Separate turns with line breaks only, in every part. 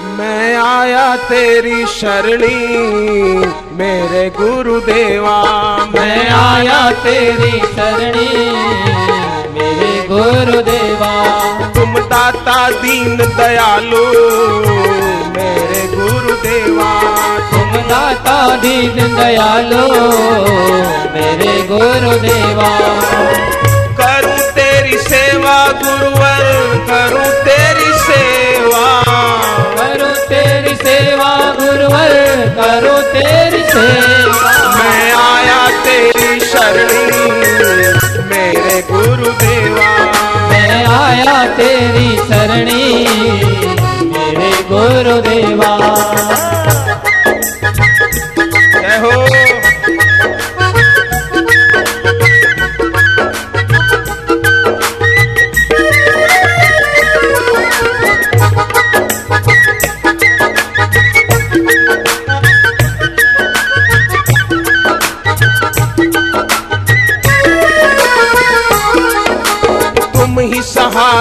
मैं आया तेरी शरणी मेरे गुरुदेवा।
मैं आया तेरी शरणी मेरे गुरुदेवा।
तुम दाता दीन दयालु मेरे गुरुदेवा।
तुम दाता दीन दयालु मेरे गुरुदेवा।
करूँ तेरी सेवा गुरुवर करूँ तेरी
तेरी सेवा।
मैं आया तेरी शरणी मेरे गुरुदेवा।
मैं आया तेरी शरणी मेरे गुरुदेवा।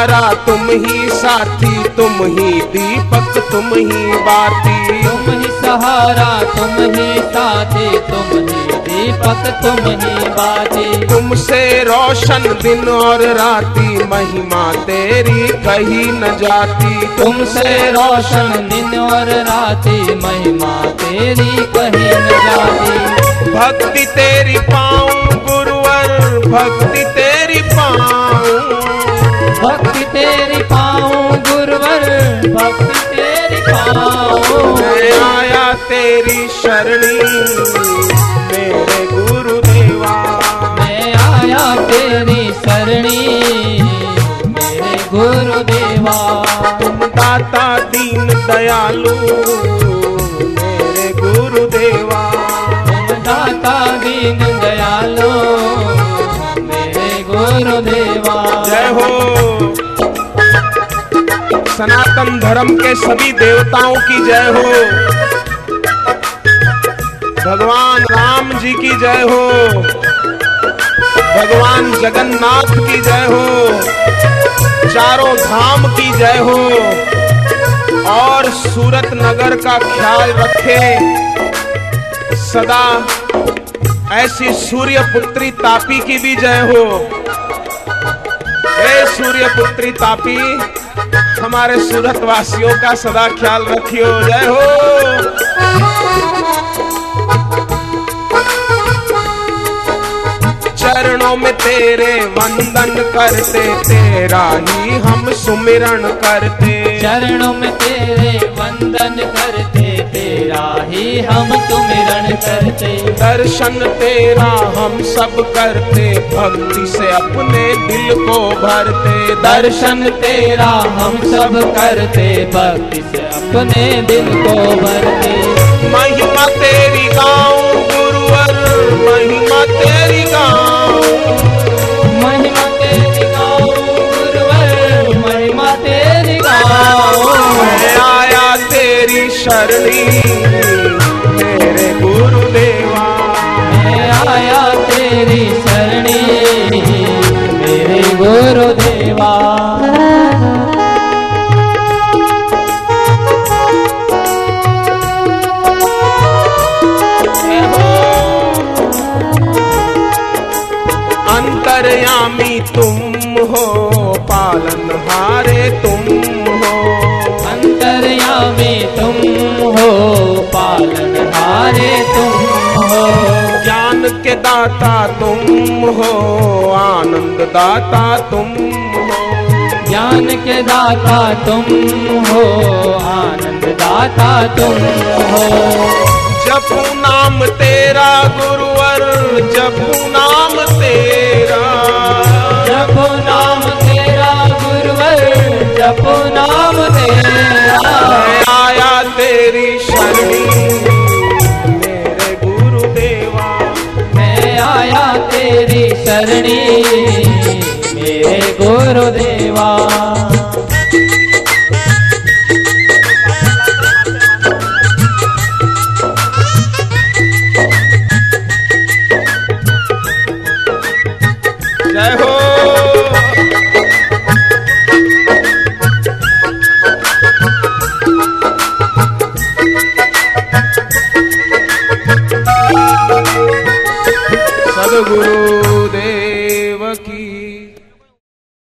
सहारा तुम ही साथी तुम ही दीपक तुम ही बाती।
तुम ही सहारा तुम ही साथी तुम ही दीपक तुम ही बाती।
तुमसे रोशन दिन और राती महिमा तेरी कही न जाती।
तुमसे रोशन दिन और राती महिमा तेरी कहीं न जाती।
भक्ति तेरी पाऊँ गुरुवर भक्ति तेरी
भक्ति तेरी पाऊँ गुरुवर भक्ति तेरी पाऊँ।
मैं आया तेरी शरणी मेरे गुरुदेवा।
मैं आया तेरी शरणी मेरे गुरुदेवा।
तुम दाता दीन दयालु मेरे गुरुदेवा।
तुम दाता दीन दयालो गुरुदेवा
जय हो। सनातन धर्म के सभी देवताओं की जय हो। भगवान राम जी की जय हो। भगवान जगन्नाथ की जय हो। चारों धाम की जय हो। और सूरत नगर का ख्याल रखे। सदा ऐसी सूर्य पुत्री तापी की भी जय हो। हे सूर्य पुत्री तापी हमारे सूरत वासियों का सदा ख्याल रखियो। जय हो। चरणों में तेरे वंदन करते, तेरा ही हम सुमिरण करते।
चरणों में तेरे वंदन करते हम सुमिरन करते।
दर्शन तेरा हम सब करते। भक्ति से अपने दिल को भरते।
दर्शन तेरा हम सब करते। भक्ति से अपने दिल को भरते।
महिमा तेरी गाँव गुरुवर महिमा तेरी गाँव
महिमा तेरी गुरुवर महिमा तेरी
मैं आया तेरी शरणी। अंतर्यामी तुम हो पालनहारे तुम हो।
अंतर्यामी तुम हो पालनहारे तुम हो।
ज्ञान के दाता तुम हो आनंद दाता तुम हो।
ज्ञान के दाता तुम हो आनंद दाता तुम हो।
जपू नाम तेरा गुरुवर जपू नाम शरणी। मेरे गुरुदेवा। जय हो